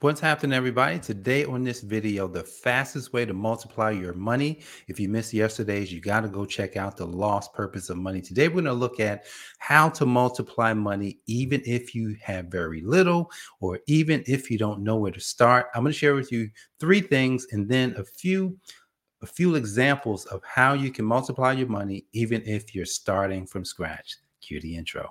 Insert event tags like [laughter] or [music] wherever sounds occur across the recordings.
What's happening, everybody? Today on this video, the fastest way to multiply your money. If you missed yesterday's, you got to go check out the lost purpose of money. Today, we're going to look at how to multiply money, even if you have very little, or even if you don't know where to start. I'm going to share with you three things and then a few a few examples of how you can multiply your money, even if you're starting from scratch. Cue the intro.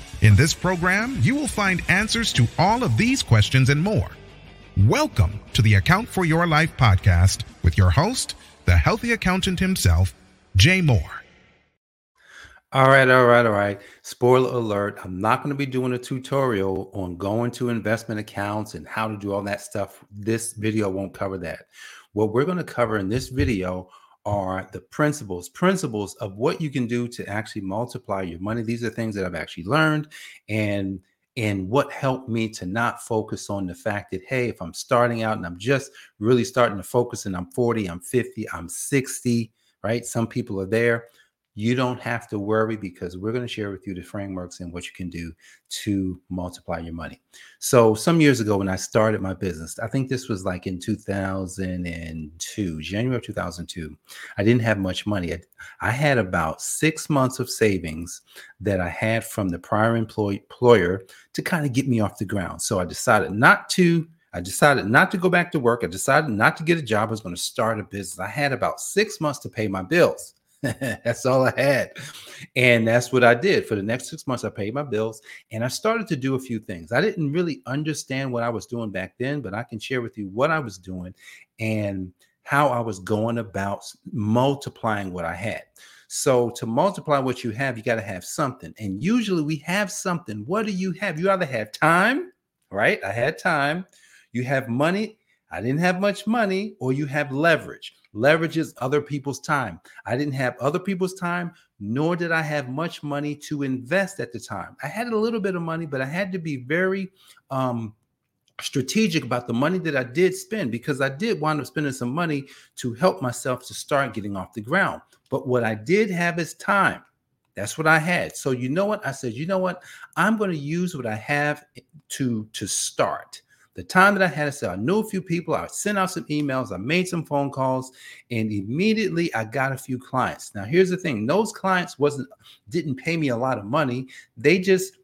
In this program, you will find answers to all of these questions and more. Welcome to the Account for Your Life podcast with your host, the healthy accountant himself, Jay Moore. All right, all right, all right. Spoiler alert I'm not going to be doing a tutorial on going to investment accounts and how to do all that stuff. This video won't cover that. What we're going to cover in this video are the principles principles of what you can do to actually multiply your money. These are things that i've actually learned and and what helped me to not focus on the fact that hey if i'm starting out and i'm just really starting to focus and i'm 40 i'm 50 i'm 60 right? Some people are there you don't have to worry because we're going to share with you the frameworks and what you can do to multiply your money. So, some years ago, when I started my business, I think this was like in 2002, January of 2002, I didn't have much money. I, I had about six months of savings that I had from the prior employ, employer to kind of get me off the ground. So, I decided not to. I decided not to go back to work. I decided not to get a job. I was going to start a business. I had about six months to pay my bills. [laughs] that's all I had. And that's what I did. For the next six months, I paid my bills and I started to do a few things. I didn't really understand what I was doing back then, but I can share with you what I was doing and how I was going about multiplying what I had. So, to multiply what you have, you got to have something. And usually we have something. What do you have? You either have time, right? I had time. You have money. I didn't have much money, or you have leverage Leverage is other people's time. I didn't have other people's time, nor did I have much money to invest at the time. I had a little bit of money, but I had to be very um, strategic about the money that I did spend because I did wind up spending some money to help myself to start getting off the ground. But what I did have is time. That's what I had. So you know what? I said, you know what? I'm going to use what I have to to start the time that I had to say, I knew a few people, I sent out some emails, I made some phone calls, and immediately I got a few clients. Now, here's the thing: those clients wasn't didn't pay me a lot of money. They just,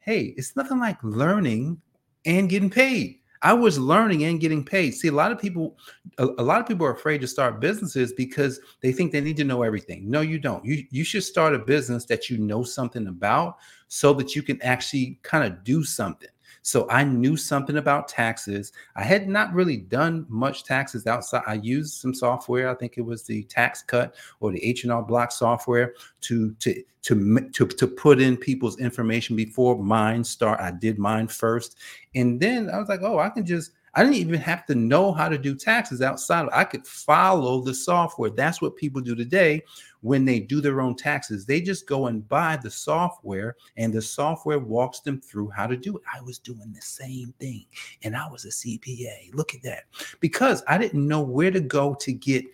hey, it's nothing like learning and getting paid. I was learning and getting paid. See, a lot of people, a, a, lot of people are afraid to start businesses because they think they need to know everything. No, you don't. You you should start a business that you know something about so that you can actually kind of do something. So I knew something about taxes. I had not really done much taxes outside. I used some software. I think it was the TaxCut or the H&R Block software to to to to to put in people's information before mine start. I did mine first, and then I was like, oh, I can just I didn't even have to know how to do taxes outside of I could follow the software. That's what people do today when they do their own taxes. They just go and buy the software and the software walks them through how to do it. I was doing the same thing and I was a CPA. Look at that. Because I didn't know where to go to get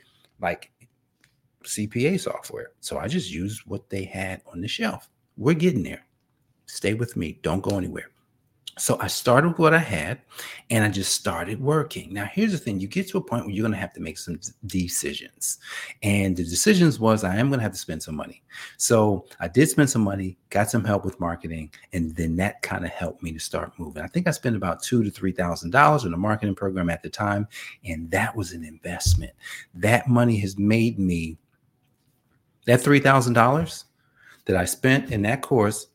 like CPA software. So I just used what they had on the shelf. We're getting there. Stay with me. Don't go anywhere. So I started with what I had and I just started working. Now, here's the thing you get to a point where you're going to have to make some decisions. And the decisions was I am going to have to spend some money. So I did spend some money, got some help with marketing, and then that kind of helped me to start moving. I think I spent about two to three thousand dollars in a marketing program at the time, and that was an investment. That money has made me that three thousand dollars that I spent in that course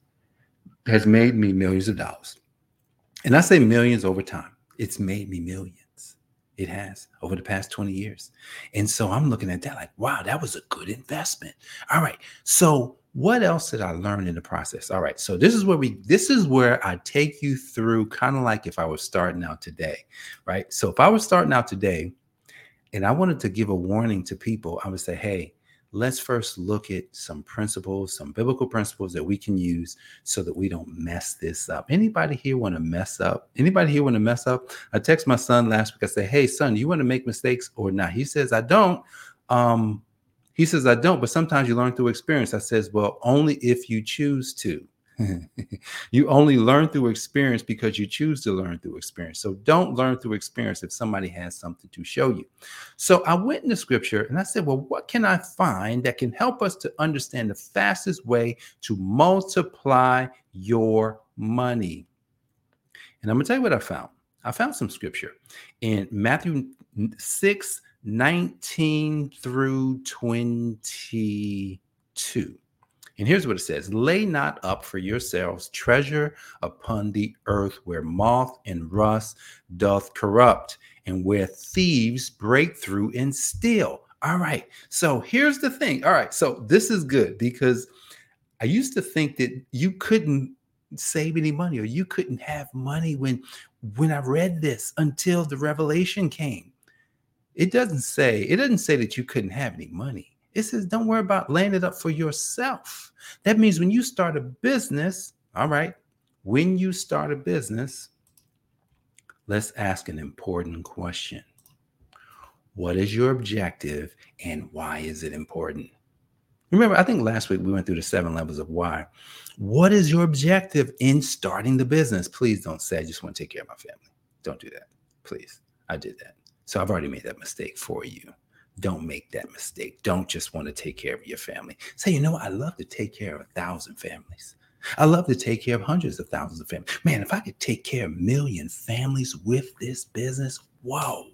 has made me millions of dollars. And I say millions over time. It's made me millions. It has over the past 20 years. And so I'm looking at that like, wow, that was a good investment. All right. So what else did I learn in the process? All right. So this is where we this is where I take you through kind of like if I was starting out today, right? So if I was starting out today, and I wanted to give a warning to people. I would say, hey, let's first look at some principles, some biblical principles that we can use so that we don't mess this up. Anybody here want to mess up? Anybody here want to mess up? I text my son last week. I said, "Hey, son, you want to make mistakes or not?" He says, "I don't." Um, he says, "I don't," but sometimes you learn through experience. I says, "Well, only if you choose to." [laughs] you only learn through experience because you choose to learn through experience. So don't learn through experience if somebody has something to show you. So I went in the scripture and I said, Well, what can I find that can help us to understand the fastest way to multiply your money? And I'm going to tell you what I found. I found some scripture in Matthew 6 19 through 22. And here's what it says Lay not up for yourselves treasure upon the earth where moth and rust doth corrupt, and where thieves break through and steal. All right. So here's the thing. All right. So this is good because I used to think that you couldn't save any money or you couldn't have money when when I read this until the revelation came. It doesn't say, it doesn't say that you couldn't have any money. It says, don't worry about laying it up for yourself. That means when you start a business, all right, when you start a business, let's ask an important question. What is your objective and why is it important? Remember, I think last week we went through the seven levels of why. What is your objective in starting the business? Please don't say, I just want to take care of my family. Don't do that. Please. I did that. So I've already made that mistake for you. Don't make that mistake. Don't just want to take care of your family. Say, you know what? I love to take care of a thousand families. I love to take care of hundreds of thousands of families. Man, if I could take care of a million families with this business, whoa.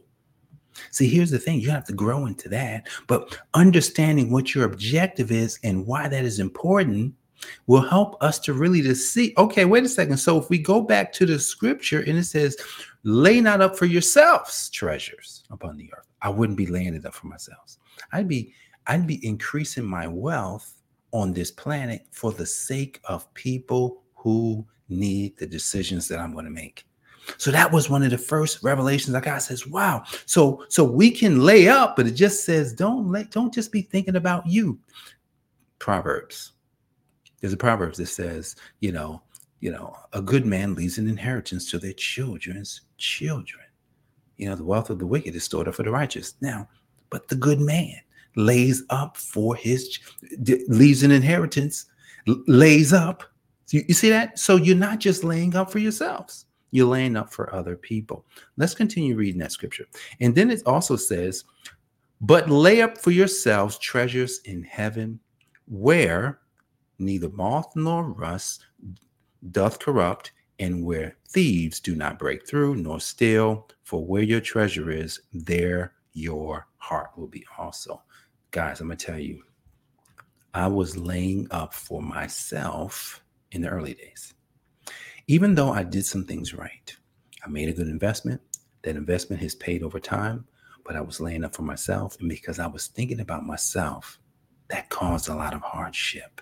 See, here's the thing you have to grow into that, but understanding what your objective is and why that is important will help us to really to see okay wait a second so if we go back to the scripture and it says lay not up for yourselves treasures upon the earth I wouldn't be laying it up for myself. I'd be I'd be increasing my wealth on this planet for the sake of people who need the decisions that I'm going to make. So that was one of the first revelations that God says, wow. So so we can lay up, but it just says don't let don't just be thinking about you. Proverbs. There's a Proverbs that says, you know, you know, a good man leaves an inheritance to their children's children. You know, the wealth of the wicked is stored up for the righteous. Now, but the good man lays up for his, leaves an inheritance, lays up. You, you see that? So you're not just laying up for yourselves, you're laying up for other people. Let's continue reading that scripture. And then it also says, but lay up for yourselves treasures in heaven where neither moth nor rust doth corrupt and where thieves do not break through nor steal. For where your treasure is, there your heart will be also. Guys, I'm going to tell you, I was laying up for myself in the early days. Even though I did some things right, I made a good investment. That investment has paid over time, but I was laying up for myself. And because I was thinking about myself, that caused a lot of hardship.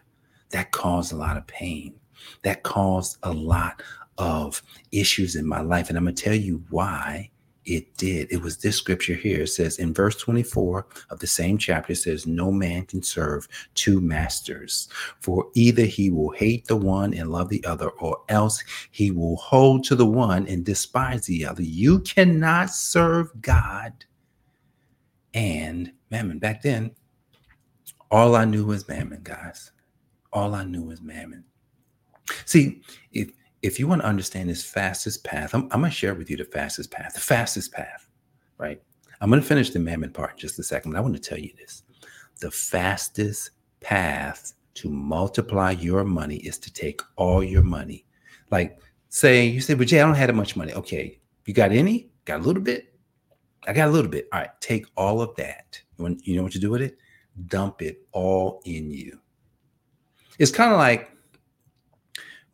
That caused a lot of pain that caused a lot of issues in my life. And I'm going to tell you why it did. It was this scripture here. It says in verse 24 of the same chapter, it says, No man can serve two masters, for either he will hate the one and love the other, or else he will hold to the one and despise the other. You cannot serve God and mammon. Back then, all I knew was mammon, guys. All I knew was mammon. See, if if you want to understand this fastest path, I'm, I'm going to share with you the fastest path. The fastest path, right? I'm going to finish the mammon part in just a second, but I want to tell you this. The fastest path to multiply your money is to take all your money. Like, say, you say, but Jay, I don't have that much money. Okay, you got any? Got a little bit? I got a little bit. All right, take all of that. You know what you do with it? Dump it all in you. It's kind of like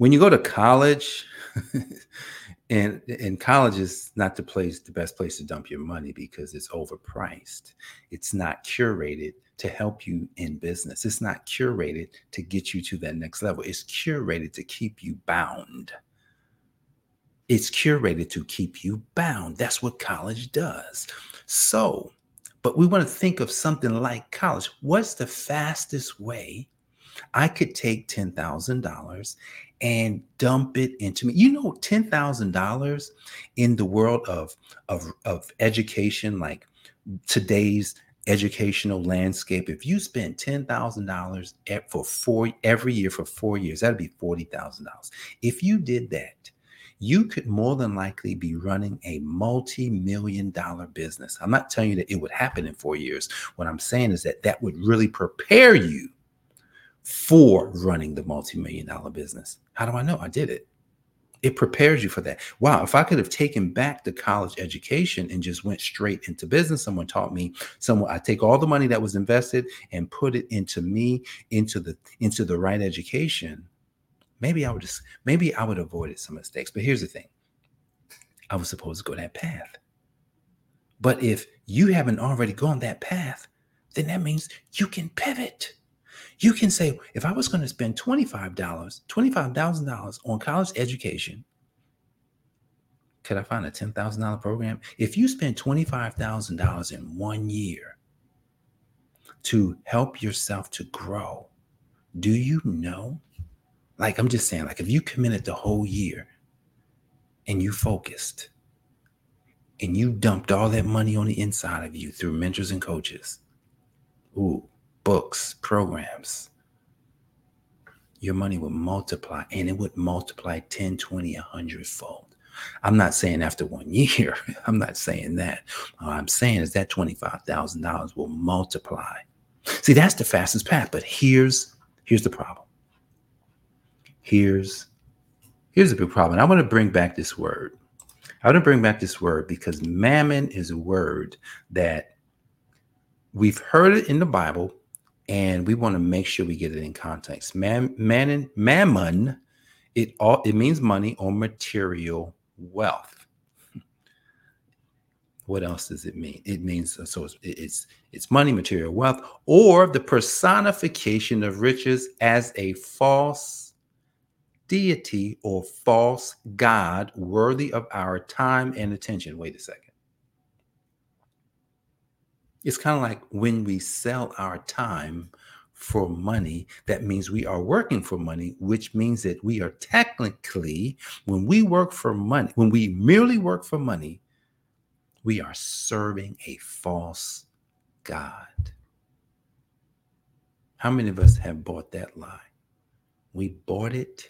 when you go to college, [laughs] and and college is not the place, the best place to dump your money because it's overpriced. It's not curated to help you in business. It's not curated to get you to that next level. It's curated to keep you bound. It's curated to keep you bound. That's what college does. So, But we want to think of something like college. What's the fastest way I could take $10,000 and dump it into me? You know, $10,000 in the world of, of, of education, like today's educational landscape, if you spend $10,000 for four every year for four years, that'd be $40,000. If you did that, you could more than likely be running a multi-million dollar business. I'm not telling you that it would happen in four years. What I'm saying is that that would really prepare you for running the multi-million dollar business. How do I know? I did it. It prepares you for that. Wow, if I could have taken back the college education and just went straight into business, someone taught me, someone I take all the money that was invested and put it into me, into the into the right education, maybe I would just maybe I would have avoided some mistakes. But here's the thing. I was supposed to go that path. But if you haven't already gone that path, then that means you can pivot. You can say, if I was going to spend $25, $25,000 on college education, could I find a $10,000 program? If you spend $25,000 in one year to help yourself to grow, do you know? Like, I'm just saying, like, if you committed the whole year and you focused and you dumped all that money on the inside of you through mentors and coaches, ooh, books, programs, your money would multiply and it would multiply 10, 20, 100 fold. I'm not saying after one [laughs] year. I'm not saying that. All I'm saying is that $25,000 will multiply. See, that's the fastest path. But here's here's the problem. Here's here's the big problem. I want to bring back this word. I want to bring back this word because mammon is a word that we've heard it in the Bible, and we want to make sure we get it in context. Man, mammon, mammon, it all it means money or material wealth. What else does it mean? It means so it's it's, it's money, material wealth, or the personification of riches as a false deity or false god worthy of our time and attention. Wait a second. It's kind of like when we sell our time for money, that means we are working for money, which means that we are technically, when we work for money, when we merely work for money, we are serving a false God. How many of us have bought that lie? We bought it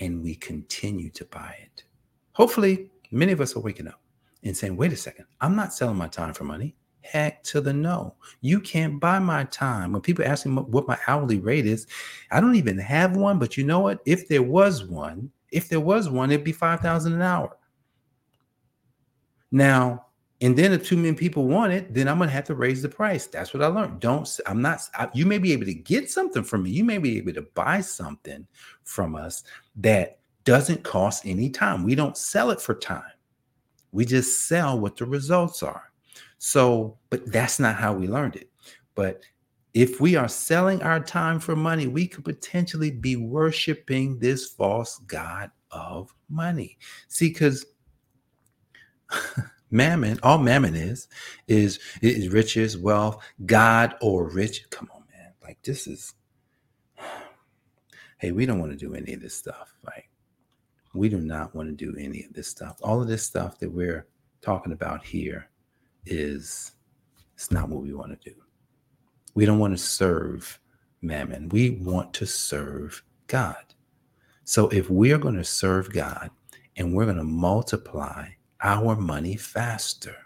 and we continue to buy it. Hopefully, many of us are waking up and saying, wait a second, I'm not selling my time for money heck to the no. You can't buy my time. When people ask me what my hourly rate is, I don't even have one. But you know what? If there was one, if there was one, it'd be five thousand an hour. Now, and then if too many people want it, then I'm gonna have to raise the price. That's what I learned. Don't. I'm not. I, you may be able to get something from me. You may be able to buy something from us that doesn't cost any time. We don't sell it for time. We just sell what the results are. So, but that's not how we learned it. But if we are selling our time for money, we could potentially be worshiping this false God of money. See, because [laughs] mammon, all mammon is, is is riches, wealth, God or rich. Come on, man. Like this is [sighs] hey, we don't want to do any of this stuff. Like we do not want to do any of this stuff. All of this stuff that we're talking about here is it's not what we want to do. We don't want to serve mammon. We want to serve God. So if we're going to serve God and we're going to multiply our money faster,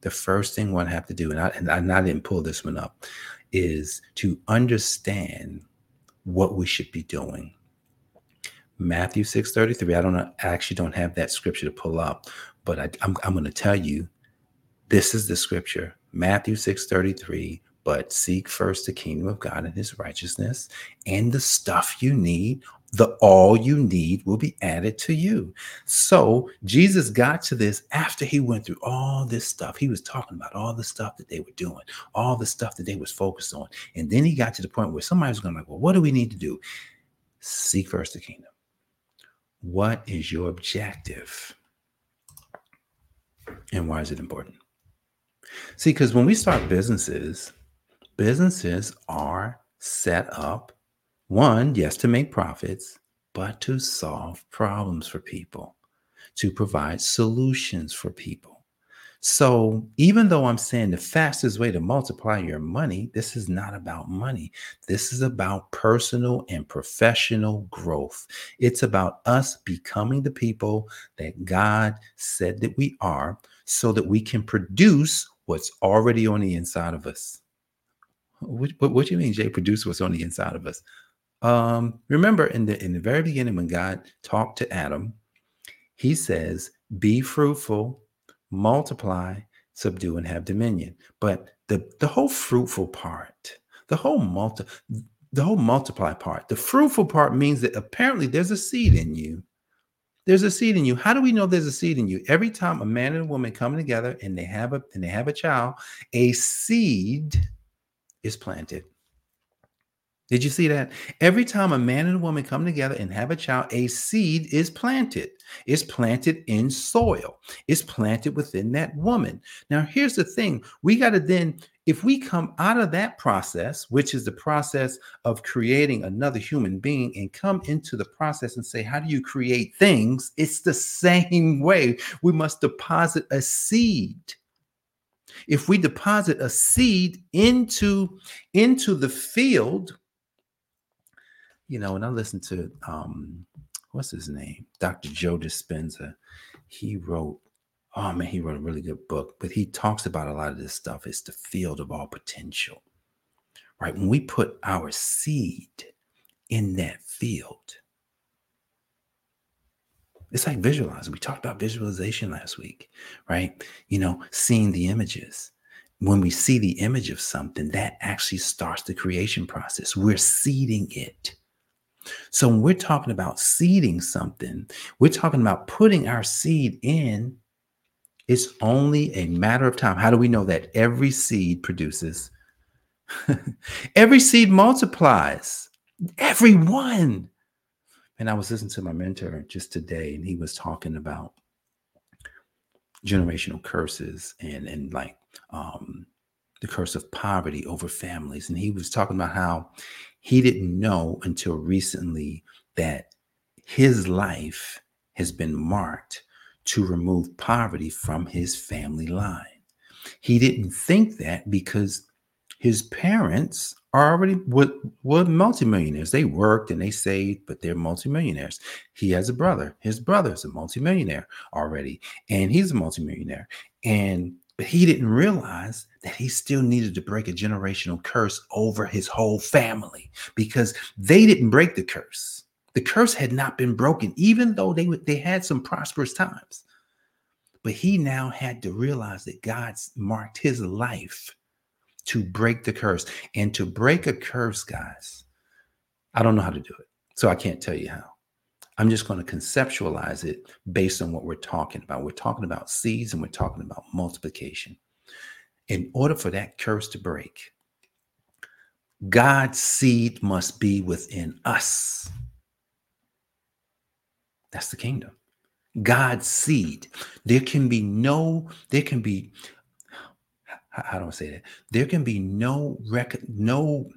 the first thing to have to do, and I, and I didn't pull this one up, is to understand what we should be doing. Matthew 6:33. I don't know, I actually don't have that scripture to pull up, but I, I'm going to tell you this is the scripture, Matthew 6:33, but seek first the kingdom of God and his righteousness, and the stuff you need, the all you need will be added to you. So Jesus got to this after he went through all this stuff. He was talking about all the stuff that they were doing, all the stuff that they was focused on. And then he got to the point where somebody was going like, well, what do we need to do? Seek first the kingdom. What is your objective? And why is it important? See, because when we start businesses, businesses are set up one, yes, to make profits, but to solve problems for people, to provide solutions for people. So, even though I'm saying the fastest way to multiply your money, this is not about money. This is about personal and professional growth. It's about us becoming the people that God said that we are so that we can produce what's already on the inside of us. What, what, what do you mean, Jay? Produce what's on the inside of us? Um, remember in the in the very beginning when God talked to Adam, he says, be fruitful multiply, subdue, and have dominion. But the, the whole fruitful part, the whole multi, the whole multiply part, the fruitful part means that apparently there's a seed in you. There's a seed in you. How do we know there's a seed in you? Every time a man and a woman come together and they have a and they have a child, a seed is planted. Did you see that? Every time a man and a woman come together and have a child, a seed is planted. It's planted in soil. It's planted within that woman. Now, here's the thing we got to then, if we come out of that process, which is the process of creating another human being, and come into the process and say, How do you create things? It's the same [laughs] way. We must deposit a seed if we deposit a seed into into the field you know, and I listened to um, what's his name, Dr. Joe Dispenza. He wrote, oh man, he wrote a really good book, but he talks about a lot of this stuff. It's the field of all potential, right? When we put our seed in that field, it's like visualizing. We talked about visualization last week, right? You know, seeing the images. When we see the image of something, that actually starts the creation process. We're seeding it. So when we're talking about seeding something, we're talking about putting our seed in. It's only a matter of time. How do we know that every seed produces? [laughs] every seed multiplies. Every one. And I was listening to my mentor just today, and he was talking about generational curses and and like um the curse of poverty over families. And he was talking about how he didn't know until recently that his life has been marked to remove poverty from his family line. He didn't think that because his parents are already were, were multimillionaires. They worked and they saved, but they're multimillionaires. He has a brother. His brother's a multimillionaire already, and he's a multimillionaire. And but he didn't realize that he still needed to break a generational curse over his whole family because they didn't break the curse. The curse had not been broken, even though they, they had some prosperous times. But he now had to realize that God's marked his life to break the curse. And to break a curse, guys, I don't know how to do it. So I can't tell you how. I'm just going to conceptualize it based on what we're talking about. We're talking about seeds and we're talking about multiplication. In order for that curse to break, God's seed must be within us. That's the kingdom. God's seed. There can be no, there can be, how do I say that? There can be no record, no,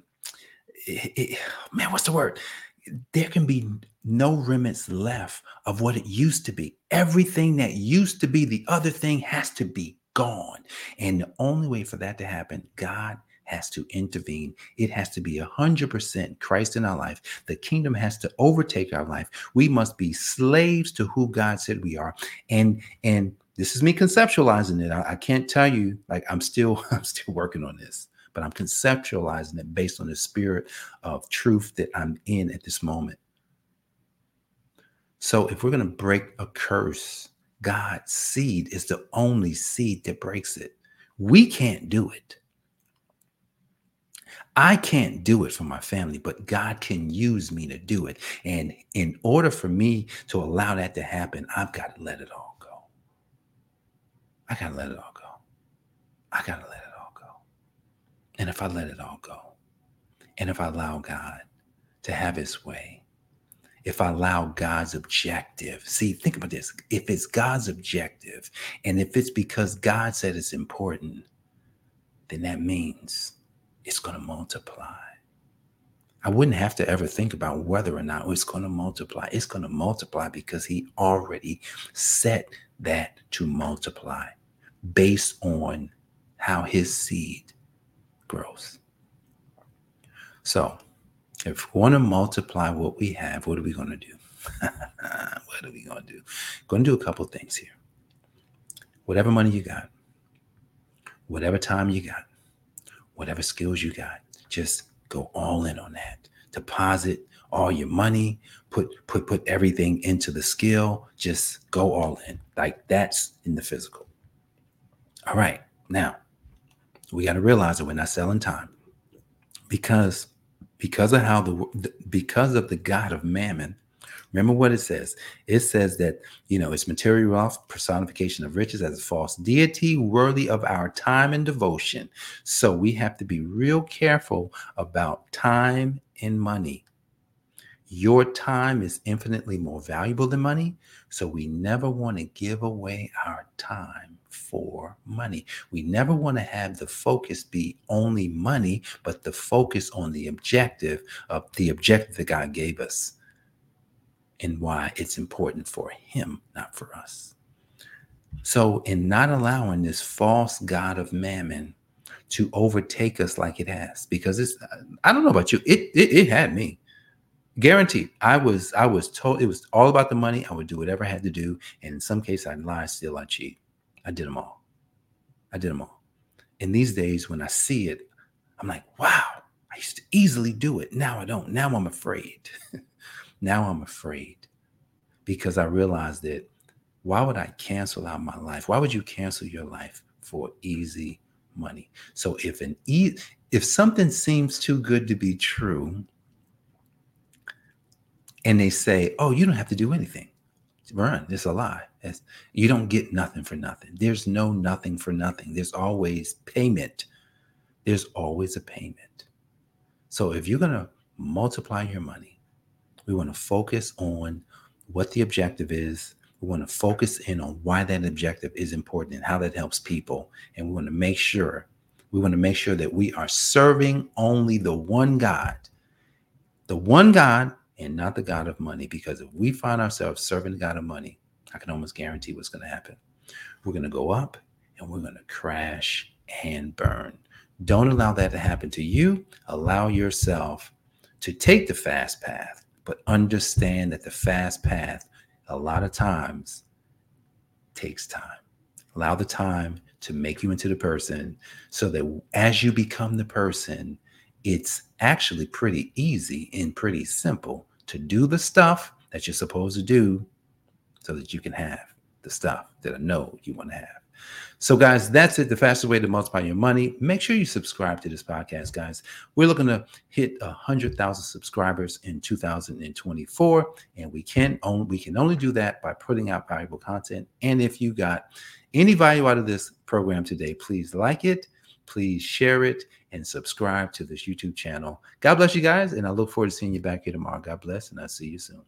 it, it, man, what's the word? there can be no remnants left of what it used to be. Everything that used to be the other thing has to be gone. And the only way for that to happen, God has to intervene. It has to be 100% Christ in our life. The kingdom has to overtake our life. We must be slaves to who God said we are. And and this is me conceptualizing it. I, I can't tell you like I'm still [laughs] I'm still working on this but I'm conceptualizing it based on the spirit of truth that I'm in at this moment. So if we're going to break a curse, God's seed is the only seed that breaks it. We can't do it. I can't do it for my family, but God can use me to do it. And in order for me to allow that to happen, I've got to let it all go. I got to let it all go. I got to let it all go. and if I let it all go, and if I allow God to have his way, if I allow God's objective, see, think about this. If it's God's objective, and if it's because God said it's important, then that means it's going to multiply. I wouldn't have to ever think about whether or not it's going to multiply. It's going to multiply because he already set that to multiply based on how his seed grows. So, if we want to multiply what we have, what are we going to do? [laughs] what are we going to do? Going to do a couple things here. Whatever money you got, whatever time you got, whatever skills you got, just go all in on that. Deposit all your money, put put put everything into the skill, just go all in. Like that's in the physical. All right. Now, we got to realize that we're not selling time because because of how the because of the god of mammon remember what it says. It says that you know it's material wealth personification of riches as a false deity worthy of our time and devotion. So we have to be real careful about time and money. Your time is infinitely more valuable than money so we never want to give away our time for money. We never want to have the focus be only money, but the focus on the objective of the objective that God gave us and why it's important for Him, not for us. So, in not allowing this false God of mammon to overtake us like it has, because it's, I don't know about you, it, it, it had me guaranteed i was i was told it was all about the money i would do whatever i had to do and in some cases i'd lie steal i cheat I did them all. I did them all. And these days, when I see it, I'm like, wow, I used to easily do it. Now I don't. Now I'm afraid. [laughs] now I'm afraid because I realized that why would I cancel out my life? Why would you cancel your life for easy money? So if an e if something seems too good to be true, and they say, "Oh, you don't have to do anything," run. It's a lie. It's, you don't get nothing for nothing. There's no nothing for nothing. There's always payment. There's always a payment. So if you're to multiply your money, we want to focus on what the objective is. We want to focus in on why that objective is important and how that helps people. And we want to make sure we want to make sure that we are serving only the one God, the one God and not the God of money. Because if we find ourselves serving the God of money, I can almost guarantee what's going to happen. We're going to go up and we're going to crash and burn. Don't allow that to happen to you. Allow yourself to take the fast path, but understand that the fast path, a lot of times, takes time. Allow the time to make you into the person so that as you become the person, it's actually pretty easy and pretty simple to do the stuff that you're supposed to do so that you can have the stuff that I know you want to have. So, guys, that's it. The fastest way to multiply your money. Make sure you subscribe to this podcast, guys. We're looking to hit a hundred thousand subscribers in 2024, and we can only we can only do that by putting out valuable content. And if you got any value out of this program today, please like it, please share it, and subscribe to this YouTube channel. God bless you guys, and I look forward to seeing you back here tomorrow. God bless, and I'll see you soon.